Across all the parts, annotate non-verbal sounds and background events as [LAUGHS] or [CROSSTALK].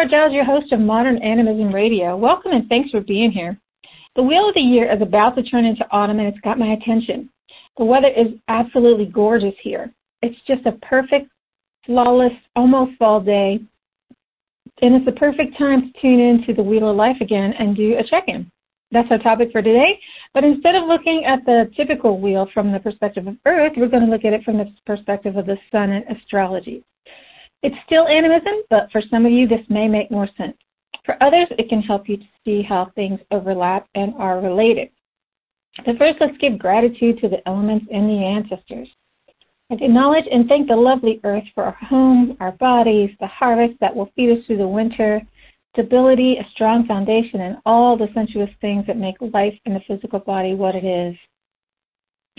Laura Giles, your host of Modern Animism Radio. Welcome and thanks for being here. The Wheel of the Year is about to turn into autumn and it's got my attention. The weather is absolutely gorgeous here. It's just a perfect, flawless, almost fall day. And it's the perfect time to tune into the Wheel of Life again and do a check in. That's our topic for today. But instead of looking at the typical wheel from the perspective of Earth, we're going to look at it from the perspective of the sun and astrology. It's still animism, but for some of you, this may make more sense. For others, it can help you to see how things overlap and are related. So, first, let's give gratitude to the elements and the ancestors. Acknowledge and thank the lovely earth for our home, our bodies, the harvest that will feed us through the winter, stability, a strong foundation, and all the sensuous things that make life in the physical body what it is.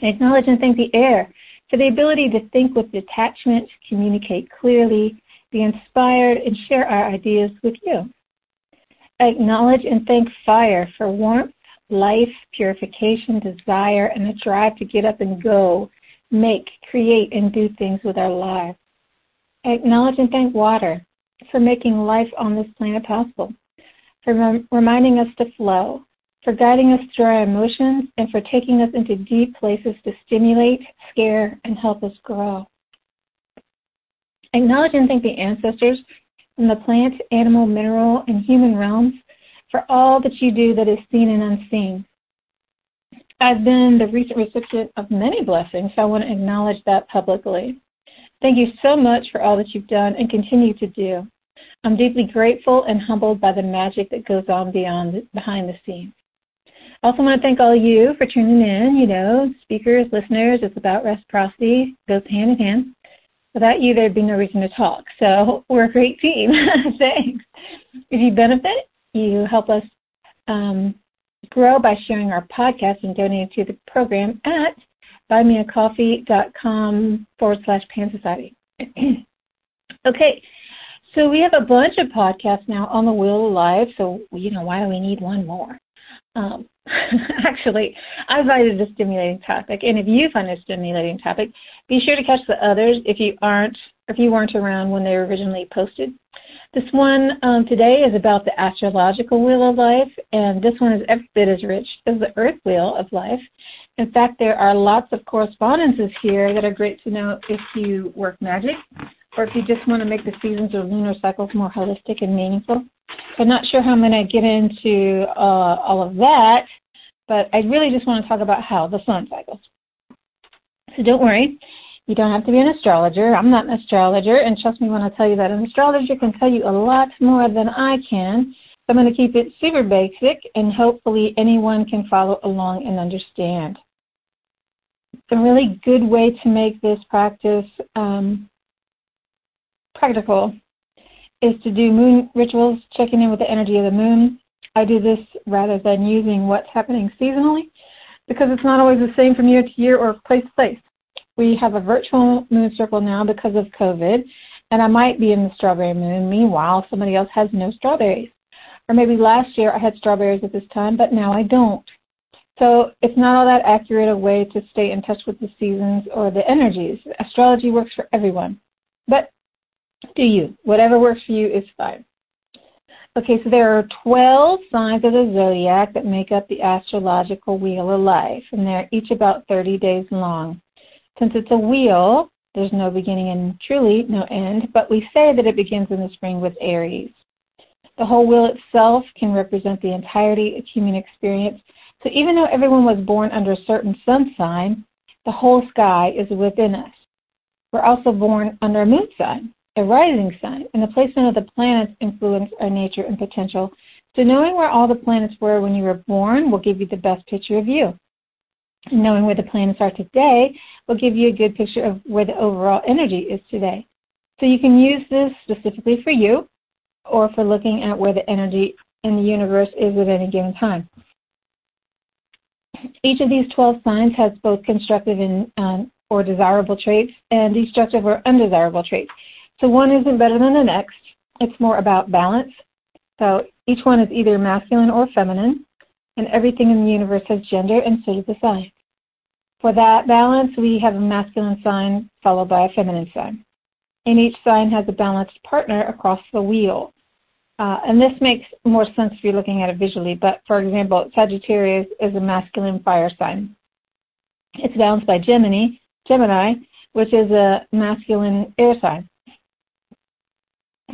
Acknowledge and thank the air for the ability to think with detachment, communicate clearly, be inspired, and share our ideas with you. Acknowledge and thank fire for warmth, life, purification, desire, and the drive to get up and go, make, create, and do things with our lives. Acknowledge and thank water for making life on this planet possible, for rem- reminding us to flow, for guiding us through our emotions, and for taking us into deep places to stimulate, scare, and help us grow. Acknowledge and thank the ancestors from the plant, animal, mineral, and human realms for all that you do that is seen and unseen. I've been the recent recipient of many blessings, so I want to acknowledge that publicly. Thank you so much for all that you've done and continue to do. I'm deeply grateful and humbled by the magic that goes on beyond behind the scenes. Also want to thank all of you for tuning in. You know, speakers, listeners, it's about reciprocity, goes hand in hand. Without you, there'd be no reason to talk. So we're a great team. [LAUGHS] Thanks. If you benefit, you help us um, grow by sharing our podcast and donating to the program at buymeacoffee.com forward slash pan society. [CLEARS THROAT] okay, so we have a bunch of podcasts now on the Wheel of Life. So, you know, why do we need one more? Um, [LAUGHS] actually, I find it a stimulating topic, and if you find it a stimulating topic, be sure to catch the others if you aren't if you weren't around when they were originally posted. This one um, today is about the astrological wheel of life, and this one is every bit as rich as the Earth wheel of life. In fact, there are lots of correspondences here that are great to know if you work magic or if you just want to make the seasons or lunar cycles more holistic and meaningful. I'm not sure how I'm going to get into uh, all of that, but I really just want to talk about how the sun cycles. So don't worry, you don't have to be an astrologer. I'm not an astrologer, and trust me when I tell you that an astrologer can tell you a lot more than I can. So I'm going to keep it super basic, and hopefully anyone can follow along and understand. It's a really good way to make this practice um, practical is to do moon rituals, checking in with the energy of the moon. I do this rather than using what's happening seasonally because it's not always the same from year to year or place to place. We have a virtual moon circle now because of COVID, and I might be in the strawberry moon. Meanwhile, somebody else has no strawberries. Or maybe last year I had strawberries at this time, but now I don't. So it's not all that accurate a way to stay in touch with the seasons or the energies. Astrology works for everyone. But do you. Whatever works for you is fine. Okay, so there are 12 signs of the zodiac that make up the astrological wheel of life, and they're each about 30 days long. Since it's a wheel, there's no beginning and truly no end, but we say that it begins in the spring with Aries. The whole wheel itself can represent the entirety of human experience. So even though everyone was born under a certain sun sign, the whole sky is within us. We're also born under a moon sign, a rising sign, and the placement of the planets influence our nature and potential. So knowing where all the planets were when you were born will give you the best picture of you. Knowing where the planets are today will give you a good picture of where the overall energy is today. So you can use this specifically for you or for looking at where the energy in the universe is at any given time. Each of these 12 signs has both constructive and um, or desirable traits and destructive or undesirable traits. So one isn't better than the next. It's more about balance. So each one is either masculine or feminine, and everything in the universe has gender, and so does the sign. For that balance, we have a masculine sign followed by a feminine sign. And each sign has a balanced partner across the wheel. Uh, and this makes more sense if you're looking at it visually. But for example, Sagittarius is a masculine fire sign. It's balanced by Gemini, Gemini, which is a masculine air sign.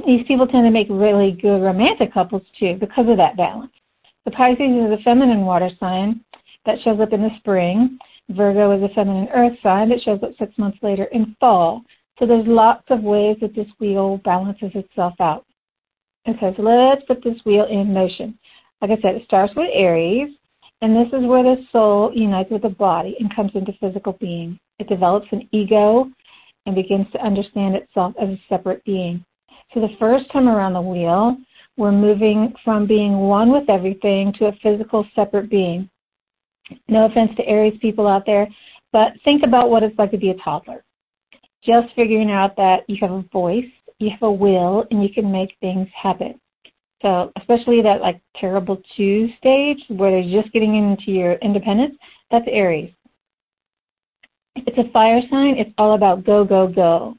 These people tend to make really good romantic couples too because of that balance. The Pisces is a feminine water sign that shows up in the spring. Virgo is a feminine earth sign that shows up six months later in fall. So there's lots of ways that this wheel balances itself out. It says, let's put this wheel in motion. Like I said, it starts with Aries, and this is where the soul unites with the body and comes into physical being. It develops an ego and begins to understand itself as a separate being. So the first time around the wheel, we're moving from being one with everything to a physical separate being. No offense to Aries people out there, but think about what it's like to be a toddler. Just figuring out that you have a voice, you have a will, and you can make things happen. So, especially that like terrible two stage where they're just getting into your independence, that's Aries. It's a fire sign. It's all about go, go, go.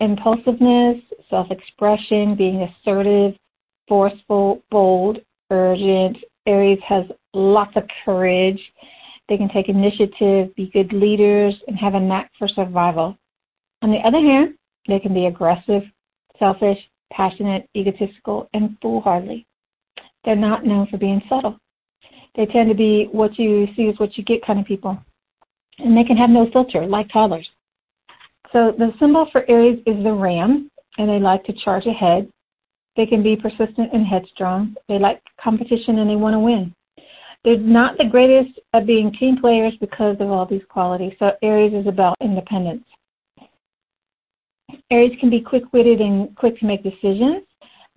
Impulsiveness, self expression, being assertive, forceful, bold, urgent. Aries has lots of courage. They can take initiative, be good leaders, and have a knack for survival. On the other hand, they can be aggressive, selfish, passionate, egotistical, and foolhardy. They're not known for being subtle. They tend to be what you see is what you get kind of people. And they can have no filter, like toddlers. So the symbol for Aries is the ram, and they like to charge ahead. They can be persistent and headstrong. They like competition and they want to win. They're not the greatest at being team players because of all these qualities. So Aries is about independence. Aries can be quick-witted and quick to make decisions.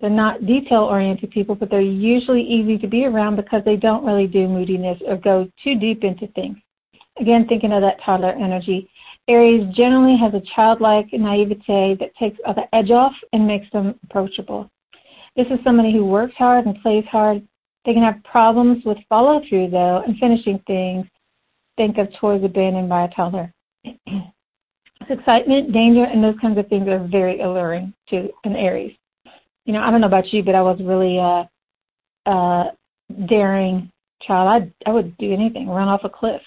They're not detail-oriented people, but they're usually easy to be around because they don't really do moodiness or go too deep into things. Again, thinking of that toddler energy. Aries generally has a childlike naivete that takes the edge off and makes them approachable. This is somebody who works hard and plays hard. They can have problems with follow through, though, and finishing things. Think of toys abandoned by a toddler. [CLEARS THROAT] excitement, danger, and those kinds of things are very alluring to an Aries. You know, I don't know about you, but I was really a, a daring child. I I would do anything, run off a cliff.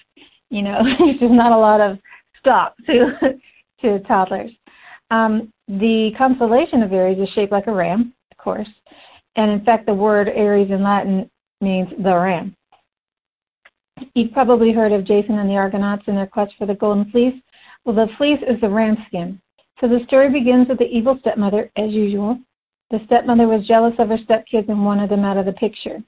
You know, [LAUGHS] there's not a lot of stop to [LAUGHS] to toddlers. Um, the constellation of Aries is shaped like a ram, of course, and in fact, the word Aries in Latin means the ram. You've probably heard of Jason and the Argonauts and their quest for the golden fleece. Well, the fleece is the ram skin. So the story begins with the evil stepmother, as usual. The stepmother was jealous of her stepkids and wanted them out of the picture.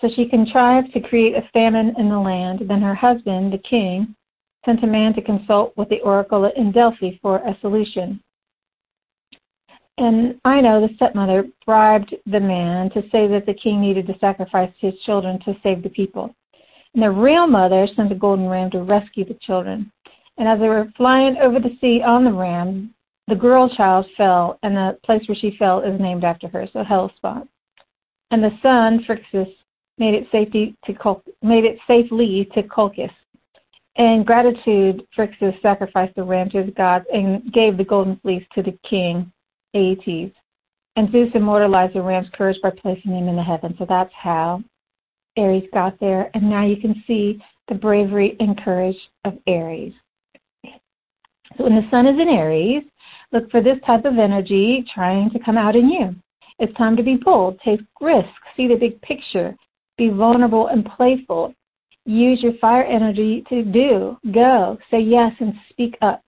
So she contrived to create a famine in the land. Then her husband, the king, sent a man to consult with the oracle in Delphi for a solution. And Ino, the stepmother, bribed the man to say that the king needed to sacrifice his children to save the people. And the real mother sent a golden ram to rescue the children. And as they were flying over the sea on the ram, the girl child fell, and the place where she fell is named after her, so Hellespont. And the son, Phrixus, made it safety to made it safely to Colchis. In gratitude, Phrixus sacrificed the ram to his gods and gave the golden fleece to the king, Aetes. And Zeus immortalized the ram's courage by placing him in the heavens. So that's how Aries got there. And now you can see the bravery and courage of Aries. So when the sun is in Aries, look for this type of energy trying to come out in you. It's time to be bold, take risks, see the big picture, be vulnerable and playful. Use your fire energy to do, go, say yes, and speak up.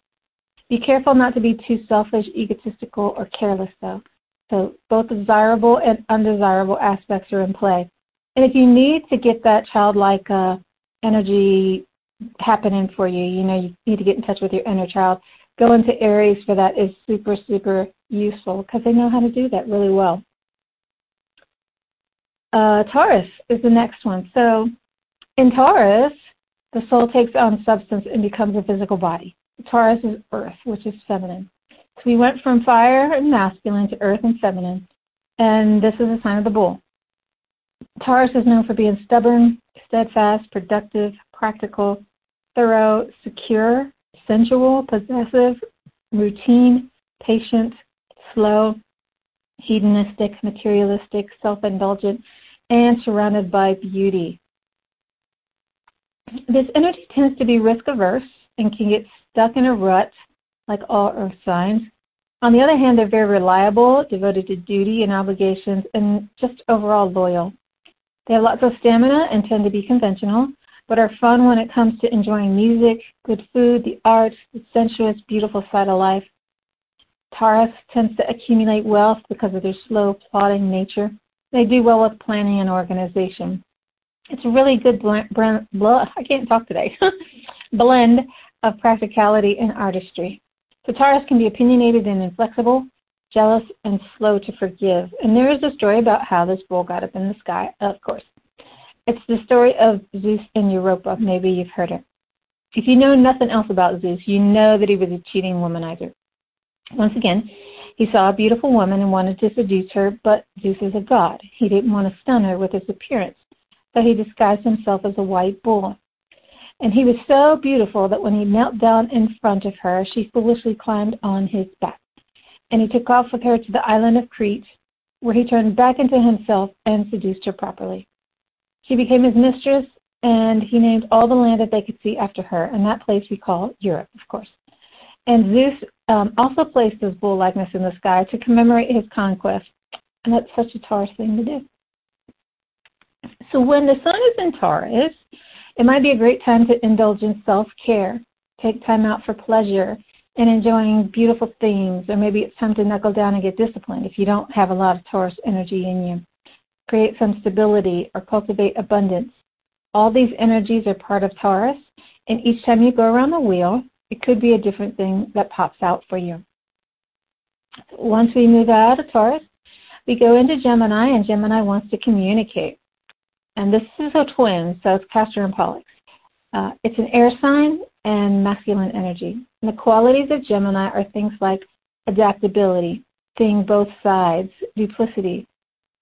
Be careful not to be too selfish, egotistical, or careless, though. So both desirable and undesirable aspects are in play. And if you need to get that childlike uh, energy happening for you. You know, you need to get in touch with your inner child. Go into Aries for that is super, super useful because they know how to do that really well. Uh, Taurus is the next one. So in Taurus, the soul takes on substance and becomes a physical body. Taurus is earth, which is feminine. So we went from fire and masculine to earth and feminine, and this is a sign of the bull. Taurus is known for being stubborn, steadfast, productive, practical, thorough, secure, sensual, possessive, routine, patient, slow. hedonistic, materialistic, self indulgent, and surrounded by beauty. This energy tends to be risk averse and can get stuck in a rut like all earth signs. On the other hand, they're very reliable, devoted to duty and obligations, and just overall loyal. They have lots of stamina and tend to be conventional, but are fun when it comes to enjoying music, good food, the arts, the sensuous, beautiful side of life. Taurus tends to accumulate wealth because of their slow, plodding nature. They do well with planning and organization. It's a really good blend, blend I can't talk today, [LAUGHS] blend of practicality and artistry. So Taurus can be opinionated and inflexible, jealous, and slow to forgive. And there is a story about how this bull got up in the sky, of course. It's the story of Zeus and Europa. Maybe you've heard it. If you know nothing else about Zeus, you know that he was a cheating womanizer. Once again, he saw a beautiful woman and wanted to seduce her, but Zeus is a god. He didn't want to stun her with his appearance, so he disguised himself as a white bull. And he was so beautiful that when he knelt down in front of her, she foolishly climbed on his back. And he took off with her to the island of Crete, where he turned back into himself and seduced her properly. She became his mistress, and he named all the land that they could see after her, and that place we call Europe, of course. And Zeus um, also placed his bull likeness in the sky to commemorate his conquest, and that's such a Taurus thing to do. So when the sun is in Taurus, it might be a great time to indulge in self care, take time out for pleasure and enjoying beautiful things, or maybe it's time to knuckle down and get disciplined if you don't have a lot of Taurus energy in you. Create some stability or cultivate abundance. All these energies are part of Taurus, and each time you go around the wheel, it could be a different thing that pops out for you. Once we move out of Taurus, we go into Gemini, and Gemini wants to communicate and this is a twin, so it's Castor and Pollux. Uh, it's an air sign and masculine energy. And the qualities of Gemini are things like adaptability, seeing both sides, duplicity,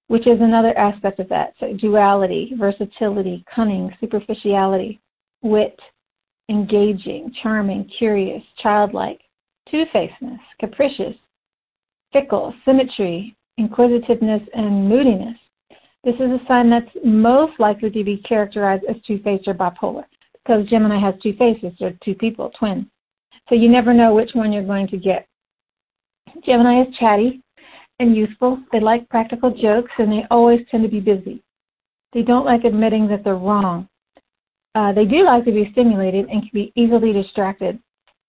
which is another aspect of that. So duality, versatility, cunning, superficiality, wit, engaging, charming, curious, childlike, two-facedness, capricious, fickle, symmetry, inquisitiveness, and moodiness. This is a sign that's most likely to be characterized as two-faced or bipolar because Gemini has two faces or two people, twins. So you never know which one you're going to get. Gemini is chatty and youthful. They like practical jokes and they always tend to be busy. They don't like admitting that they're wrong. Uh, they do like to be stimulated and can be easily distracted.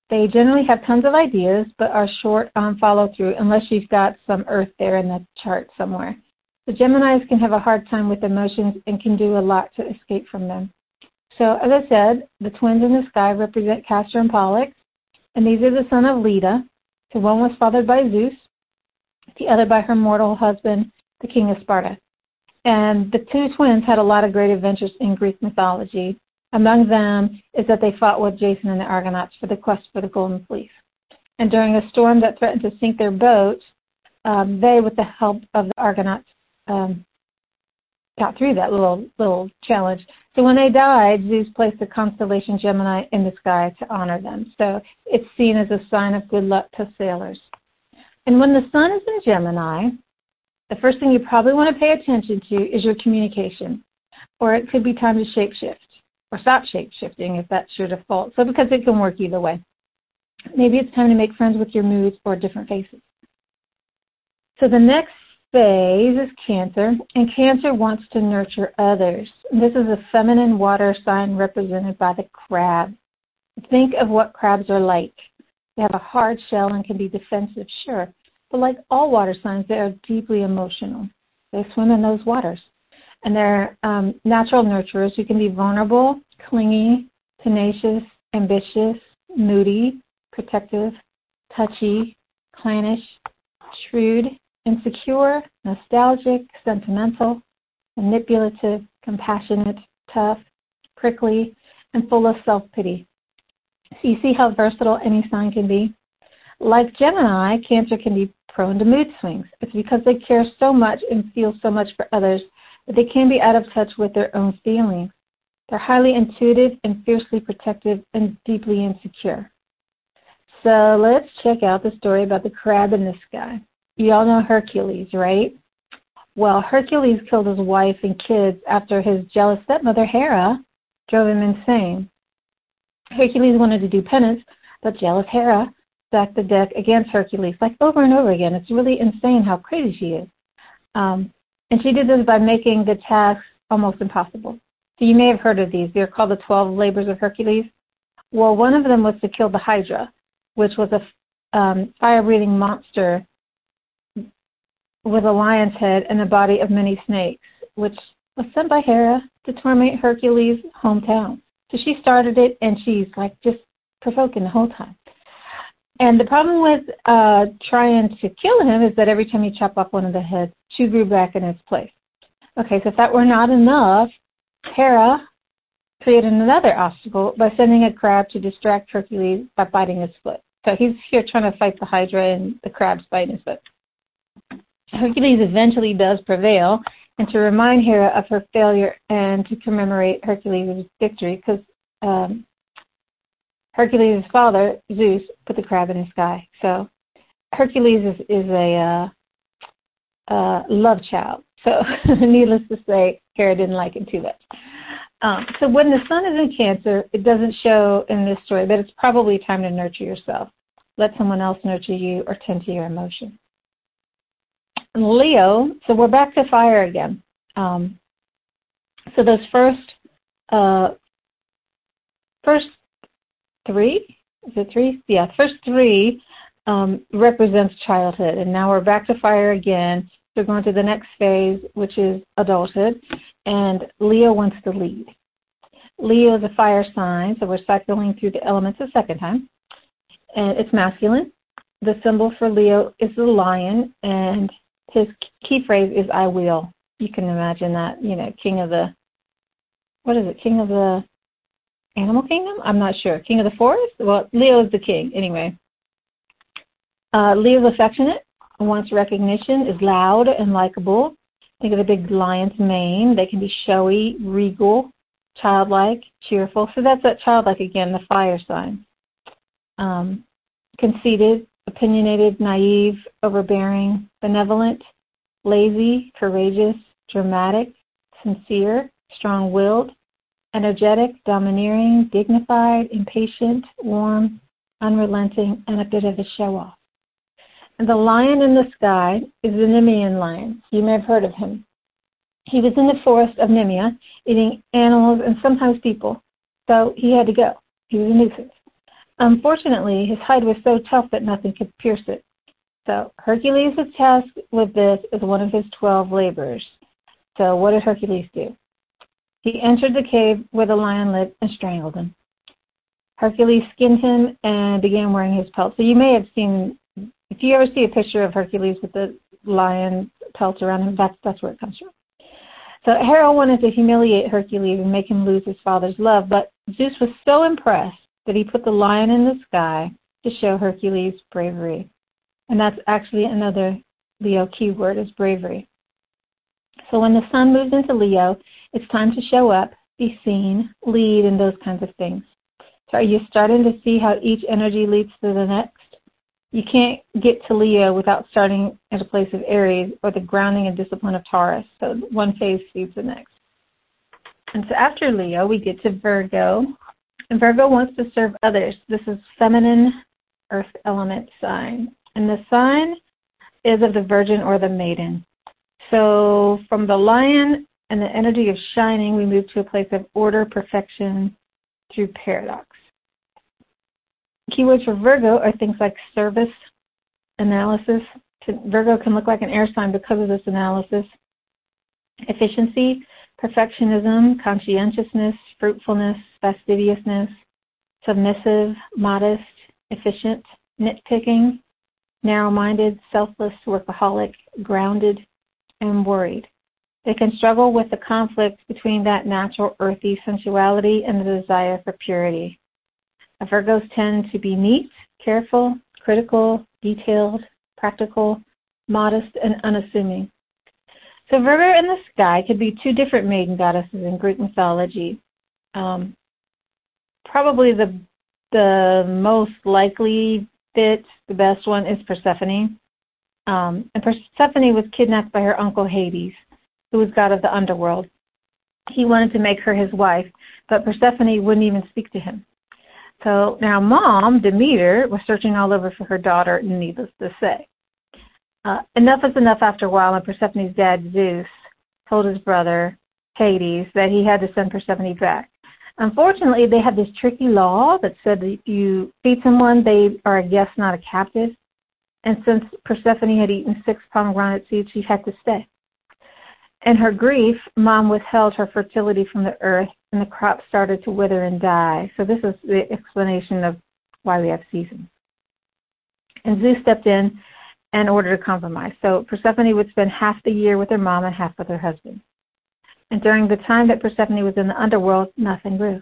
They generally have tons of ideas but are short on follow through unless you've got some earth there in the chart somewhere. The Geminis can have a hard time with emotions and can do a lot to escape from them. So, as I said, the twins in the sky represent Castor and Pollux, and these are the son of Leda. So, one was fathered by Zeus, the other by her mortal husband, the king of Sparta. And the two twins had a lot of great adventures in Greek mythology. Among them is that they fought with Jason and the Argonauts for the quest for the Golden Fleece. And during a storm that threatened to sink their boat, um, they, with the help of the Argonauts, um, got through that little little challenge. So when they died, Zeus placed the constellation Gemini in the sky to honor them. So it's seen as a sign of good luck to sailors. And when the sun is in Gemini, the first thing you probably want to pay attention to is your communication. Or it could be time to shapeshift or stop shapeshifting if that's your default. So because it can work either way. Maybe it's time to make friends with your moods or different faces. So the next phase is Cancer, and Cancer wants to nurture others. This is a feminine water sign represented by the crab. Think of what crabs are like. They have a hard shell and can be defensive, sure, but like all water signs, they are deeply emotional. They swim in those waters. And they're um, natural nurturers who can be vulnerable, clingy, tenacious, ambitious, moody, protective, touchy, clannish, shrewd, insecure, nostalgic, sentimental, manipulative, compassionate, tough, prickly, and full of self pity. So you see how versatile any sign can be? Like Gemini, Cancer can be prone to mood swings. It's because they care so much and feel so much for others that they can be out of touch with their own feelings. They're highly intuitive and fiercely protective and deeply insecure. So let's check out the story about the crab in the sky. You all know Hercules, right? Well, Hercules killed his wife and kids after his jealous stepmother Hera drove him insane. Hercules wanted to do penance, but jealous Hera stacked the deck against Hercules, like over and over again. It's really insane how crazy she is. Um, and she did this by making the task almost impossible. So you may have heard of these. They're called the 12 labors of Hercules. Well, one of them was to kill the Hydra, which was a um, fire breathing monster with a lion's head and the body of many snakes, which was sent by Hera to torment Hercules' hometown. So she started it, and she's like just provoking the whole time. And the problem with uh, trying to kill him is that every time you chop off one of the heads, two grew back in its place. Okay, so if that were not enough, Hera created another obstacle by sending a crab to distract Hercules by biting his foot. So he's here trying to fight the Hydra, and the crab's biting his foot. Hercules eventually does prevail, and to remind Hera of her failure and to commemorate Hercules' victory, because um, Hercules' father, Zeus, put the crab in the sky. So Hercules is, is a uh, uh, love child. So [LAUGHS] needless to say, Hera didn't like him too much. Um, so when the sun is in Cancer, it doesn't show in this story, but it's probably time to nurture yourself. Let someone else nurture you or tend to your emotions. Leo, so we're back to fire again. Um, so those first uh, first three, is it three? Yeah, first three um, represents childhood, and now we're back to fire again. We're going to the next phase, which is adulthood, and Leo wants to lead. Leo is a fire sign, so we're cycling through the elements a second time, and it's masculine. The symbol for Leo is the lion, and his key phrase is "I will." You can imagine that, you know, king of the what is it? King of the animal kingdom? I'm not sure. King of the forest? Well, Leo is the king anyway. Uh, Leo's affectionate, wants recognition, is loud and likable. Think of the big lion's mane. They can be showy, regal, childlike, cheerful. So that's that childlike again, the fire sign. Um, conceited, opinionated, naive, overbearing, benevolent, lazy, courageous, dramatic, sincere, strong willed, energetic, domineering, dignified, impatient, warm, unrelenting, and a bit of a show off. And the lion in the sky is the Nemean lion. You may have heard of him. He was in the forest of Nemea, eating animals and sometimes people, so he had to go. He was a nuisance. Unfortunately, his hide was so tough that nothing could pierce it. So Hercules is tasked with this as one of his twelve labors. So what did Hercules do? He entered the cave where the lion lived and strangled him. Hercules skinned him and began wearing his pelt. So you may have seen, if you ever see a picture of Hercules with the lion pelt around him, that's that's where it comes from. So Hera wanted to humiliate Hercules and make him lose his father's love, but Zeus was so impressed that he put the lion in the sky to show Hercules' bravery. And that's actually another Leo keyword is bravery. So when the sun moves into Leo, it's time to show up, be seen, lead, and those kinds of things. So are you starting to see how each energy leads to the next? You can't get to Leo without starting at a place of Aries or the grounding and discipline of Taurus. So one phase feeds the next. And so after Leo, we get to Virgo, Virgo wants to serve others. This is feminine earth element sign. And the sign is of the virgin or the maiden. So from the lion and the energy of shining, we move to a place of order, perfection through paradox. Keywords for Virgo are things like service, analysis. Virgo can look like an air sign because of this analysis. Efficiency, perfectionism, conscientiousness, fruitfulness, fastidiousness, submissive, modest, efficient, nitpicking, narrow minded, selfless, workaholic, grounded, and worried. They can struggle with the conflict between that natural earthy sensuality and the desire for purity. Virgos tend to be neat, careful, critical, detailed, practical, modest, and unassuming. So Virgo and the sky could be two different maiden goddesses in Greek mythology. Um, probably the the most likely fit, the best one is Persephone. Um, and Persephone was kidnapped by her uncle Hades, who was god of the underworld. He wanted to make her his wife, but Persephone wouldn't even speak to him. So now mom, Demeter, was searching all over for her daughter, needless to say. Uh, enough is enough after a while, and Persephone's dad, Zeus, told his brother, Hades, that he had to send Persephone back. Unfortunately, they had this tricky law that said that if you feed someone, they are a guest, not a captive. And since Persephone had eaten six pomegranate seeds, she had to stay. In her grief, mom withheld her fertility from the earth, and the crops started to wither and die. So this is the explanation of why we have seasons. And Zeus stepped in and order to compromise. So Persephone would spend half the year with her mom and half with her husband. And during the time that Persephone was in the underworld, nothing grew.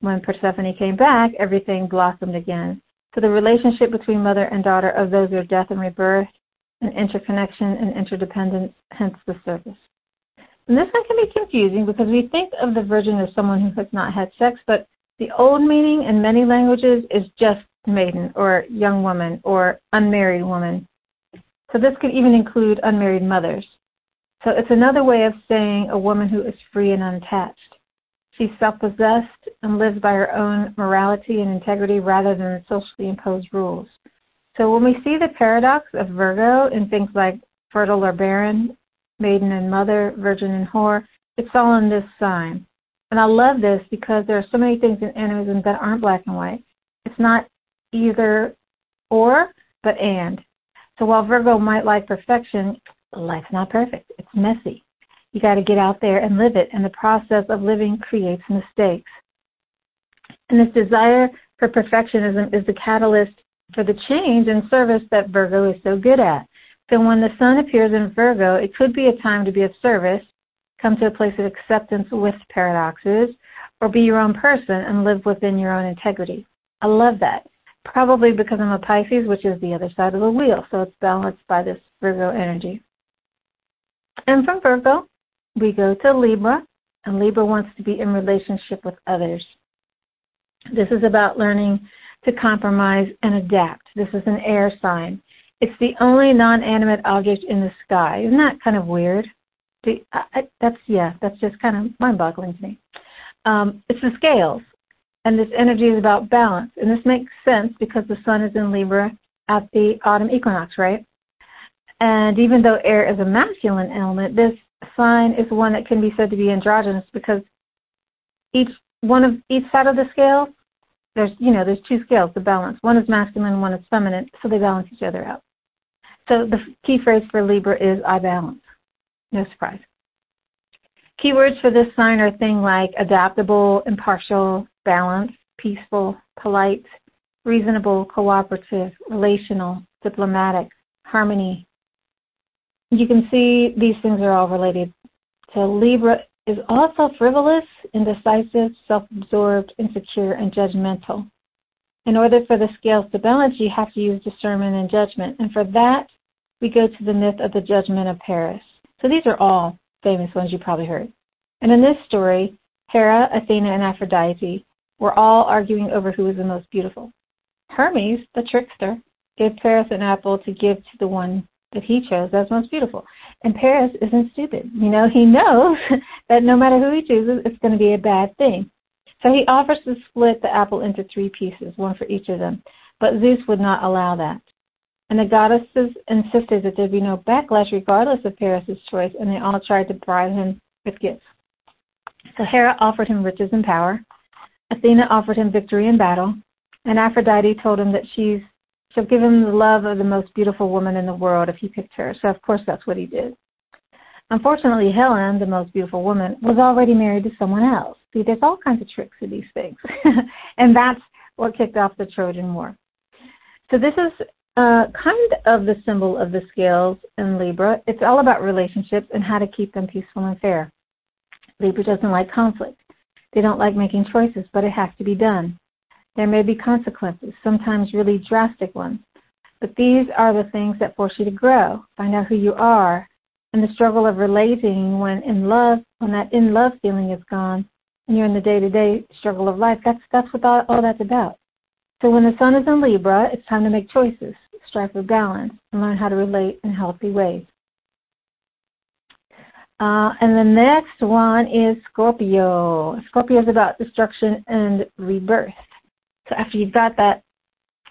When Persephone came back, everything blossomed again. So the relationship between mother and daughter of those who are death and rebirth, and interconnection and interdependence, hence the service. And this one can be confusing because we think of the virgin as someone who has not had sex, but the old meaning in many languages is just maiden or young woman or unmarried woman. So this could even include unmarried mothers. So it's another way of saying a woman who is free and unattached. She's self possessed and lives by her own morality and integrity rather than socially imposed rules. So when we see the paradox of Virgo in things like fertile or barren, maiden and mother, virgin and whore, it's all in this sign. And I love this because there are so many things in animism that aren't black and white. It's not either or, but and. So while Virgo might like perfection, life's not perfect. It's messy. You got to get out there and live it, and the process of living creates mistakes. And this desire for perfectionism is the catalyst for the change and service that Virgo is so good at. So when the sun appears in Virgo, it could be a time to be of service, come to a place of acceptance with paradoxes, or be your own person and live within your own integrity. I love that. Probably because I'm a Pisces, which is the other side of the wheel, so it's balanced by this Virgo energy. And from Virgo, we go to Libra, and Libra wants to be in relationship with others. This is about learning to compromise and adapt. This is an air sign. It's the only non-animate object in the sky. Isn't that kind of weird? that's yeah, that's just kind of mind-boggling to me. Um, it's the scales, and this energy is about balance, and this makes sense because the sun is in Libra at the autumn equinox, right? And even though air is a masculine element, this sign is one that can be said to be androgynous because each one of each side of the scale, there's you know there's two scales to balance. One is masculine, one is feminine, so they balance each other out. So the key phrase for Libra is I balance. No surprise. Keywords for this sign are things like adaptable, impartial, balanced, peaceful, polite, reasonable, cooperative, relational, diplomatic, harmony, you can see these things are all related. So Libra is also frivolous, indecisive, self-absorbed, insecure, and judgmental. In order for the scales to balance, you have to use discernment and judgment. And for that, we go to the myth of the judgment of Paris. So these are all famous ones you probably heard. And in this story, Hera, Athena, and Aphrodite were all arguing over who was the most beautiful. Hermes, the trickster, gave Paris an apple to give to the one that he chose as most beautiful. And Paris isn't stupid. You know, he knows [LAUGHS] that no matter who he chooses, it's going to be a bad thing. So he offers to split the apple into three pieces, one for each of them. But Zeus would not allow that. And the goddesses insisted that there be no backlash regardless of Paris' choice, and they all tried to bribe him with gifts. So Hera offered him riches and power. Athena offered him victory in battle. And Aphrodite told him that she's She'll give him the love of the most beautiful woman in the world if he picked her. So, of course, that's what he did. Unfortunately, Helen, the most beautiful woman, was already married to someone else. See, there's all kinds of tricks to these things. [LAUGHS] and that's what kicked off the Trojan War. So, this is uh, kind of the symbol of the scales in Libra. It's all about relationships and how to keep them peaceful and fair. Libra doesn't like conflict. They don't like making choices, but it has to be done. There may be consequences, sometimes really drastic ones. But these are the things that force you to grow, find out who you are, and the struggle of relating when in love, when that in love feeling is gone, and you're in the day to day struggle of life. That's that's what all, all that's about. So when the sun is in Libra, it's time to make choices. strike a balance, and learn how to relate in healthy ways. Uh, and the next one is Scorpio. Scorpio is about destruction and rebirth. So after you've got that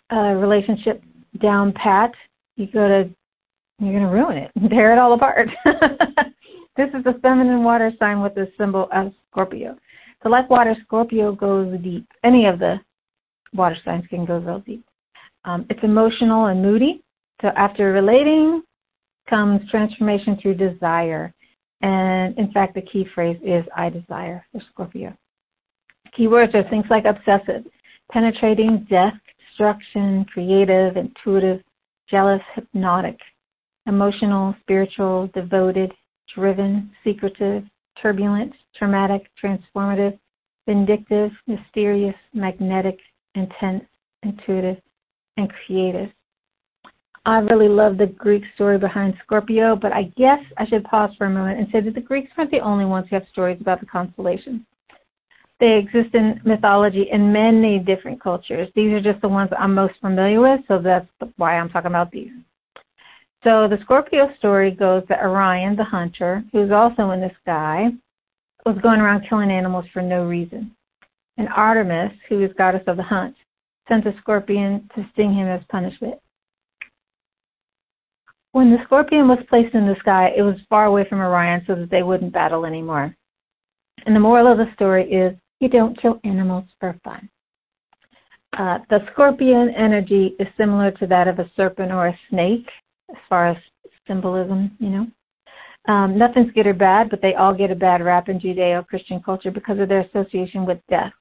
uh, relationship down pat, you go to you're going to ruin it, [LAUGHS] tear it all apart. [LAUGHS] this is the feminine water sign with the symbol of Scorpio. So like water, Scorpio goes deep. Any of the water signs can go real deep. Um, it's emotional and moody. So after relating comes transformation through desire. And in fact, the key phrase is I desire for Scorpio. Keywords are things like obsessive, penetrating, death, destruction, creative, intuitive, jealous, hypnotic, emotional, spiritual, devoted, driven, secretive, turbulent, traumatic, transformative, vindictive, mysterious, magnetic, intense, intuitive, and creative. I really love the Greek story behind Scorpio, but I guess I should pause for a moment and say that the Greeks aren't the only ones who have stories about the constellations. They exist in mythology in many different cultures. These are just the ones I'm most familiar with, so that's why I'm talking about these. So the Scorpio story goes that Orion, the hunter, who's also in the sky, was going around killing animals for no reason. And Artemis, who is goddess of the hunt, sent a scorpion to sting him as punishment. When the scorpion was placed in the sky, it was far away from Orion so that they wouldn't battle anymore. And the moral of the story is you don't kill animals for fun. Uh, the scorpion energy is similar to that of a serpent or a snake as far as symbolism, you know. Um, nothing's good or bad, but they all get a bad rap in Judeo Christian culture because of their association with death.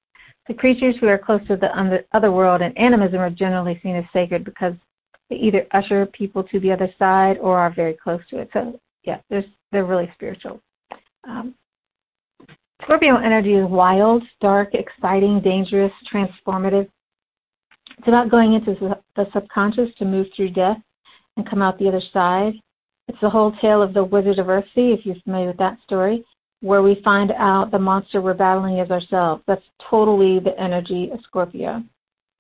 The creatures who are close to the other world and animism are generally seen as sacred because they either usher people to the other side or are very close to it. So, yeah, they're really spiritual. Um, Scorpio energy is wild, dark, exciting, dangerous, transformative. It's about going into the subconscious to move through death and come out the other side. It's the whole tale of the Wizard of Earthsea, if you're familiar with that story, where we find out the monster we're battling is ourselves. That's totally the energy of Scorpio.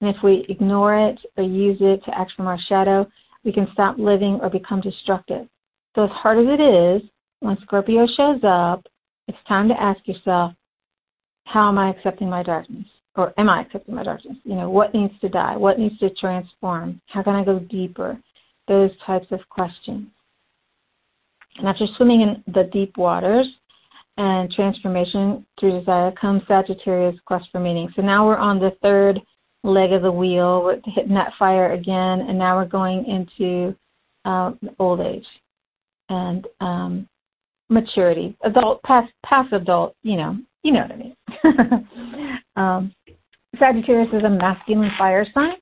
And if we ignore it or use it to act from our shadow, we can stop living or become destructive. So, as hard as it is, when Scorpio shows up, it's time to ask yourself, how am I accepting my darkness? Or am I accepting my darkness? You know, what needs to die? What needs to transform? How can I go deeper? Those types of questions. And after swimming in the deep waters and transformation through desire comes Sagittarius quest for meaning. So now we're on the third leg of the wheel. We're hitting that fire again, and now we're going into uh, old age and um, maturity, adult, past, past adult. You know, you know what I mean. [LAUGHS] um, Sagittarius is a masculine fire sign.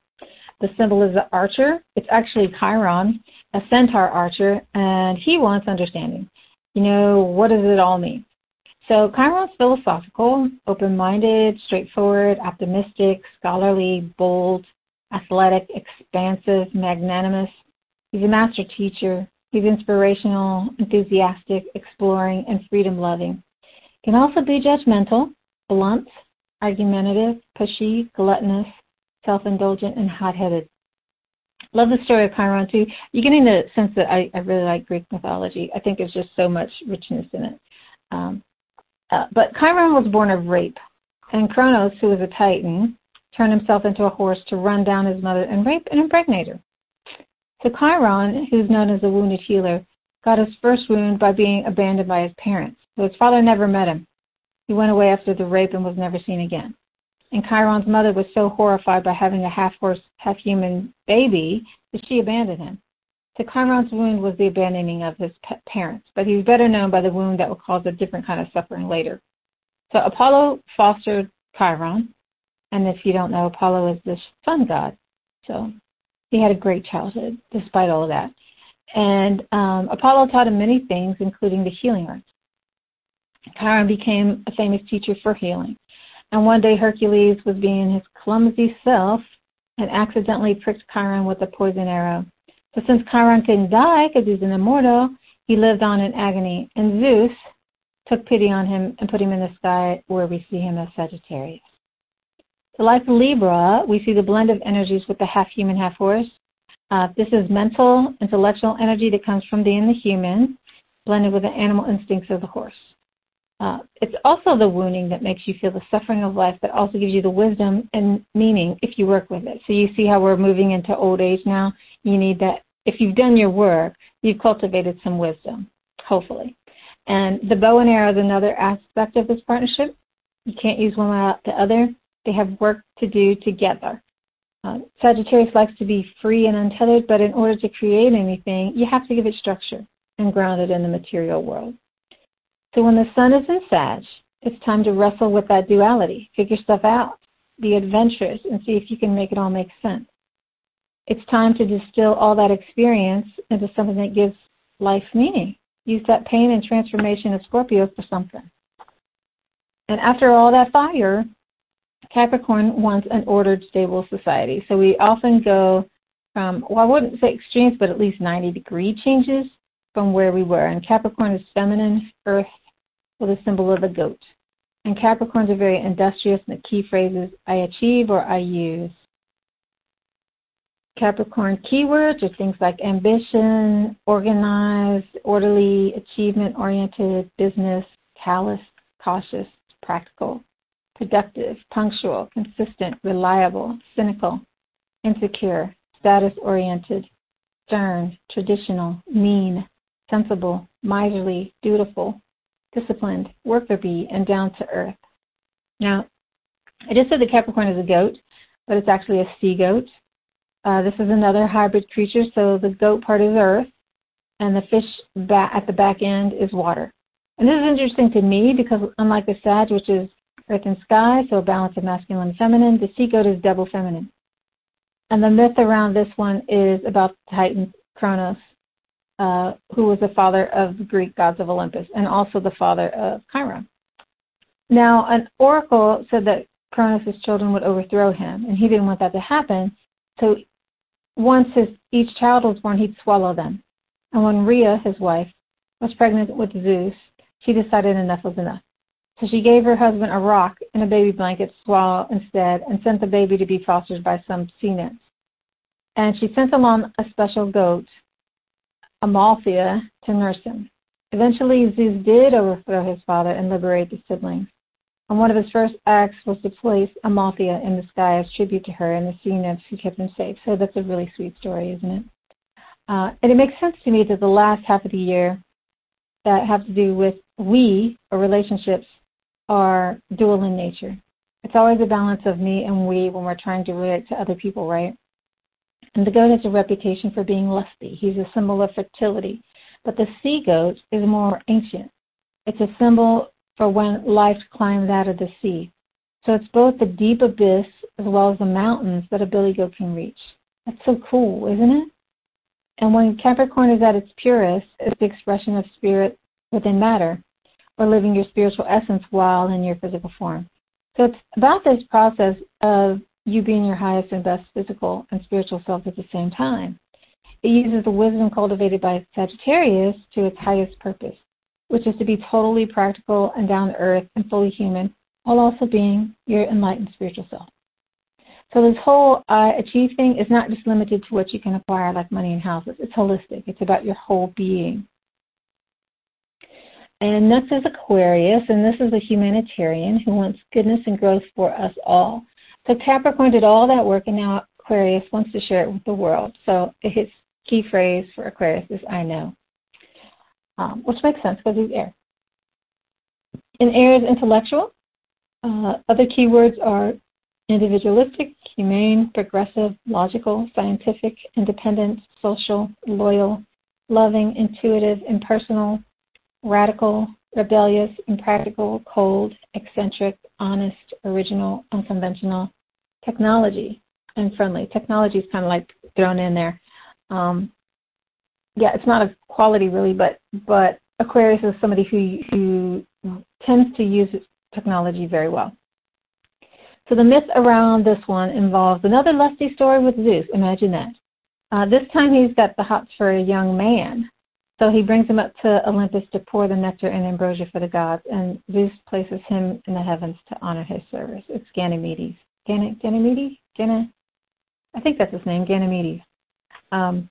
The symbol is the archer. It's actually Chiron, a centaur archer, and he wants understanding. You know, what does it all mean? So Chiron's philosophical, open-minded, straightforward, optimistic, scholarly, bold, athletic, expansive, magnanimous. He's a master teacher. He's inspirational, enthusiastic, exploring, and freedom-loving. Can also be judgmental, blunt, argumentative, pushy, gluttonous, self-indulgent, and hot-headed. Love the story of Chiron too. You're getting the sense that I, I really like Greek mythology. I think there's just so much richness in it. Um, uh, but Chiron was born of rape, and Kronos, who was a Titan, turned himself into a horse to run down his mother and rape and impregnate her. So Chiron, who's known as the wounded healer, got his first wound by being abandoned by his parents. So his father never met him. He went away after the rape and was never seen again. And Chiron's mother was so horrified by having a half horse, half human baby that she abandoned him. So Chiron's wound was the abandoning of his parents, but he's better known by the wound that would cause a different kind of suffering later. So Apollo fostered Chiron, and if you don't know, Apollo is the sun god. So he had a great childhood despite all of that. And um, Apollo taught him many things, including the healing arts. Chiron became a famous teacher for healing. And one day Hercules was being his clumsy self and accidentally pricked Chiron with a poison arrow. So since Chiron couldn't die because he's an immortal, he lived on in agony. And Zeus took pity on him and put him in the sky where we see him as Sagittarius. So like Libra, we see the blend of energies with the half human, half horse. Uh, this is mental, intellectual energy that comes from being the human, blended with the animal instincts of the horse. Uh, it's also the wounding that makes you feel the suffering of life, but also gives you the wisdom and meaning if you work with it. So you see how we're moving into old age now. You need that. If you've done your work, you've cultivated some wisdom, hopefully. And the bow and arrow is another aspect of this partnership. You can't use one without the other. They have work to do together. Uh, Sagittarius likes to be free and untethered, but in order to create anything, you have to give it structure and ground it in the material world. So when the sun is in Sag, it's time to wrestle with that duality, figure stuff out, be adventurous, and see if you can make it all make sense. It's time to distill all that experience into something that gives life meaning. Use that pain and transformation of Scorpio for something. And after all that fire, Capricorn wants an ordered, stable society. So we often go from, well, I wouldn't say extremes, but at least 90 degree changes from where we were. And Capricorn is feminine, earth, with a symbol of a goat. And Capricorns are very industrious, and the key phrases I achieve or I use. Capricorn keywords are things like ambition, organized, orderly, achievement oriented, business, callous, cautious, practical, productive, punctual, consistent, reliable, cynical, insecure, status oriented, stern, traditional, mean, sensible, miserly, dutiful, disciplined, worker bee, and down to earth. Now, I just said the Capricorn is a goat, but it's actually a sea goat. Uh, this is another hybrid creature, so the goat part is earth, and the fish at the back end is water. And this is interesting to me because unlike the Sag, which is earth and sky, so a balance of masculine and feminine, the sea goat is double feminine. And the myth around this one is about Titan Kronos, uh, who was the father of the Greek gods of Olympus and also the father of Chiron. Now, an oracle said that Cronus' children would overthrow him, and he didn't want that to happen. So once his, each child was born, he'd swallow them. And when Rhea, his wife, was pregnant with Zeus, she decided enough was enough. So she gave her husband a rock and a baby blanket to swallow instead and sent the baby to be fostered by some sea nymphs. And she sent along a special goat Amalthea to nurse him. Eventually, Zeus did overthrow his father and liberate the siblings. And one of his first acts was to place Amalthea in the sky as tribute to her and the sea nymphs who kept him safe. So that's a really sweet story, isn't it? Uh, and it makes sense to me that the last half of the year that have to do with we or relationships are dual in nature. It's always a balance of me and we when we're trying to relate to other people, right? And the goat has a reputation for being lusty. He's a symbol of fertility. But the sea goat is more ancient. It's a symbol for when life climbs out of the sea. So it's both the deep abyss as well as the mountains that a billy goat can reach. That's so cool, isn't it? And when Capricorn is at its purest, it's the expression of spirit within matter, or living your spiritual essence while in your physical form. So it's about this process of you being your highest and best physical and spiritual self at the same time. It uses the wisdom cultivated by Sagittarius to its highest purpose, which is to be totally practical and down to earth and fully human, while also being your enlightened spiritual self. So this whole uh, achieve thing is not just limited to what you can acquire, like money and houses. It's holistic. It's about your whole being. And next is Aquarius, and this is a humanitarian who wants goodness and growth for us all. So Capricorn did all that work, and now Aquarius wants to share it with the world. So his key phrase for Aquarius is "I know," um, which makes sense because he's air. In air is intellectual. Uh, other keywords are individualistic, humane, progressive, logical, scientific, independent, social, loyal, loving, intuitive, impersonal, radical, rebellious, impractical, cold, eccentric, honest, original, unconventional, technology and friendly. Technology is kind of like thrown in there. Um, yeah, it's not a quality really, but but Aquarius is somebody who who tends to use technology very well. So the myth around this one involves another lusty story with Zeus. Imagine that. Uh, this time he's got the hots for a young man. So he brings him up to Olympus to pour the nectar and ambrosia for the gods, and Zeus places him in the heavens to honor his service. It's Ganymedes. Gan- Ganymedes? Gana? I think that's his name, Ganymedes. Um,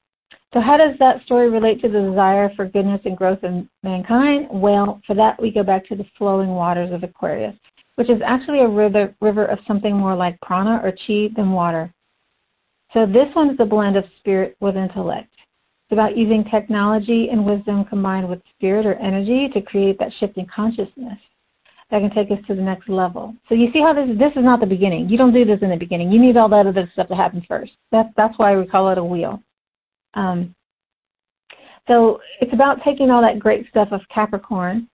so, how does that story relate to the desire for goodness and growth in mankind? Well, for that, we go back to the flowing waters of Aquarius, which is actually a river, river of something more like prana or chi than water. So, this one is a blend of spirit with intellect. It's about using technology and wisdom combined with spirit or energy to create that shifting consciousness that can take us to the next level. So you see how this this is not the beginning. You don't do this in the beginning. You need all that other stuff to happen first. That's that's why we call it a wheel. Um, so it's about taking all that great stuff of Capricorn,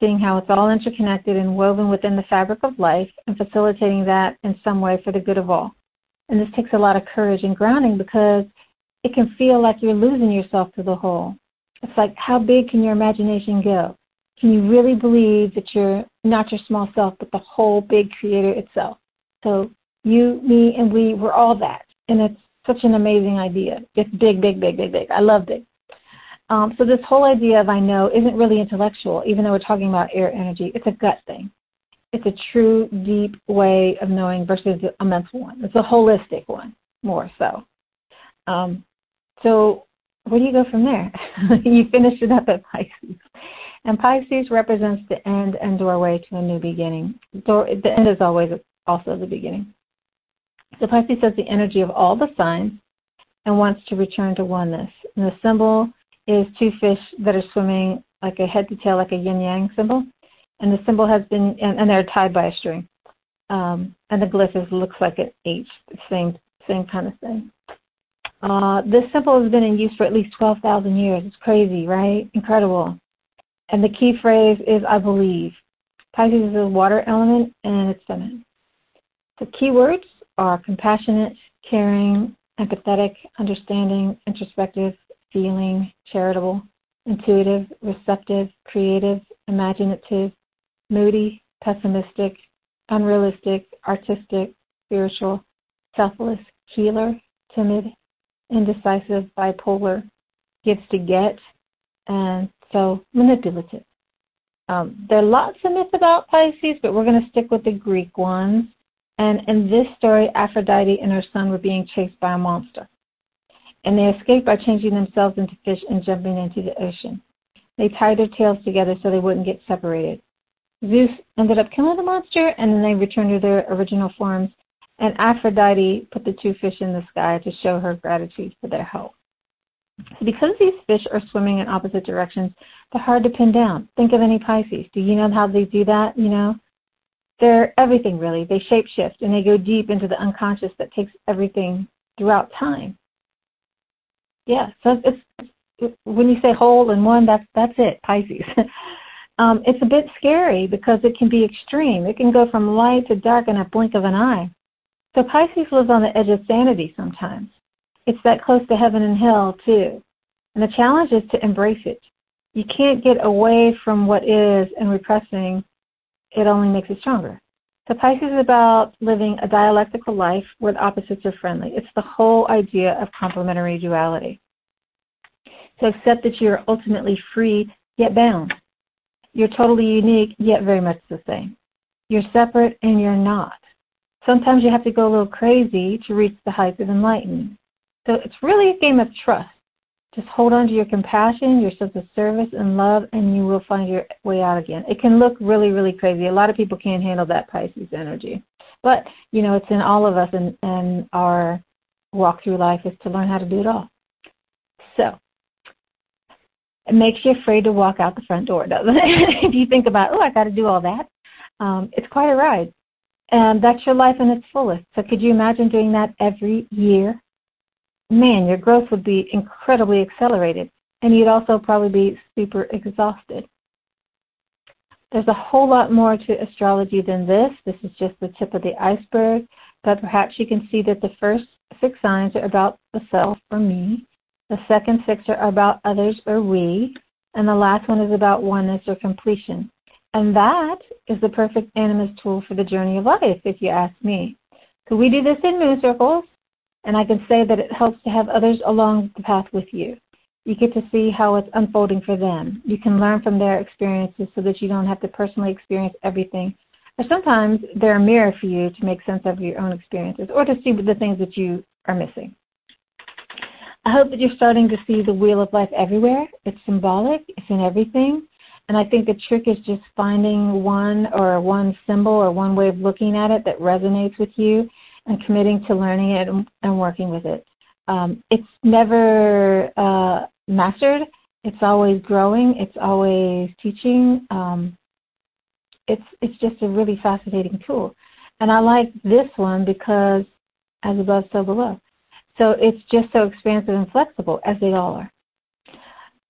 seeing how it's all interconnected and woven within the fabric of life, and facilitating that in some way for the good of all. And this takes a lot of courage and grounding because it can feel like you're losing yourself to the whole. It's like, how big can your imagination go? Can you really believe that you're not your small self, but the whole big creator itself? So you, me, and we, we're all that. And it's such an amazing idea. It's big, big, big, big, big. I love it. Um, so this whole idea of I know isn't really intellectual, even though we're talking about air energy. It's a gut thing. It's a true, deep way of knowing versus a mental one. It's a holistic one, more so. Um, so where do you go from there? [LAUGHS] you finish it up at Pisces. And Pisces represents the end and doorway to a new beginning. Door, the end is always also the beginning. So Pisces has the energy of all the signs and wants to return to oneness. And the symbol is two fish that are swimming like a head to tail, like a yin yang symbol. And the symbol has been, and, and they're tied by a string. Um, and the glyph is, looks like an H, same same kind of thing. Uh, this symbol has been in use for at least 12,000 years. It's crazy, right? Incredible. And the key phrase is I believe. Pisces is a water element and it's feminine. The key words are compassionate, caring, empathetic, understanding, introspective, feeling, charitable, intuitive, receptive, creative, imaginative, moody, pessimistic, unrealistic, artistic, spiritual, selfless, healer, timid, indecisive, bipolar, gives to get, and so manipulative. Um, there are lots of myths about Pisces, but we're going to stick with the Greek ones. And in this story, Aphrodite and her son were being chased by a monster. And they escaped by changing themselves into fish and jumping into the ocean. They tied their tails together so they wouldn't get separated. Zeus ended up killing the monster, and then they returned to their original forms. And Aphrodite put the two fish in the sky to show her gratitude for their help. So because these fish are swimming in opposite directions, they're hard to pin down. Think of any Pisces. Do you know how they do that? You know, they're everything really. They shapeshift and they go deep into the unconscious that takes everything throughout time. Yeah, so it's, it's when you say whole and one, that's that's it, Pisces. [LAUGHS] um, it's a bit scary because it can be extreme. It can go from light to dark in a blink of an eye. So Pisces lives on the edge of sanity sometimes. It's that close to heaven and hell, too. And the challenge is to embrace it. You can't get away from what is and repressing it only makes it stronger. So Pisces is about living a dialectical life where the opposites are friendly. It's the whole idea of complementary duality. To accept that you're ultimately free yet bound. You're totally unique yet very much the same. You're separate and you're not. Sometimes you have to go a little crazy to reach the heights of enlightenment. So it's really a game of trust. Just hold on to your compassion, your sense of service and love, and you will find your way out again. It can look really, really crazy. A lot of people can't handle that Pisces energy. But, you know, it's in all of us, and, and our walk through life is to learn how to do it all. So, it makes you afraid to walk out the front door, doesn't it? [LAUGHS] if you think about, oh, I got to do all that. Um, it's quite a ride. And that's your life in its fullest. So, could you imagine doing that every year? Man, your growth would be incredibly accelerated, and you'd also probably be super exhausted. There's a whole lot more to astrology than this. This is just the tip of the iceberg, but perhaps you can see that the first six signs are about the self or me, the second six are about others or we, and the last one is about oneness or completion. And that is the perfect animus tool for the journey of life, if you ask me. Could we do this in moon circles? And I can say that it helps to have others along the path with you. You get to see how it's unfolding for them. You can learn from their experiences so that you don't have to personally experience everything. Or sometimes they're a mirror for you to make sense of your own experiences or to see the things that you are missing. I hope that you're starting to see the wheel of life everywhere. It's symbolic, it's in everything. And I think the trick is just finding one or one symbol or one way of looking at it that resonates with you and committing to learning it and, and working with it. Um, it's never uh, mastered. It's always growing. It's always teaching. Um, it's it's just a really fascinating tool, and I like this one because as above, so below. So it's just so expansive and flexible, as they all are.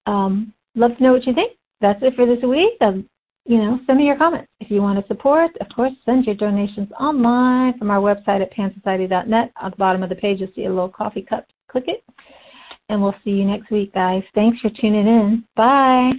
Um, love to know what you think. That's it for this week. Um, you know, send me your comments. If you want to support, of course, send your donations online from our website at pansociety.net. At the bottom of the page, you'll see a little coffee cup. Click it. And we'll see you next week, guys. Thanks for tuning in. Bye.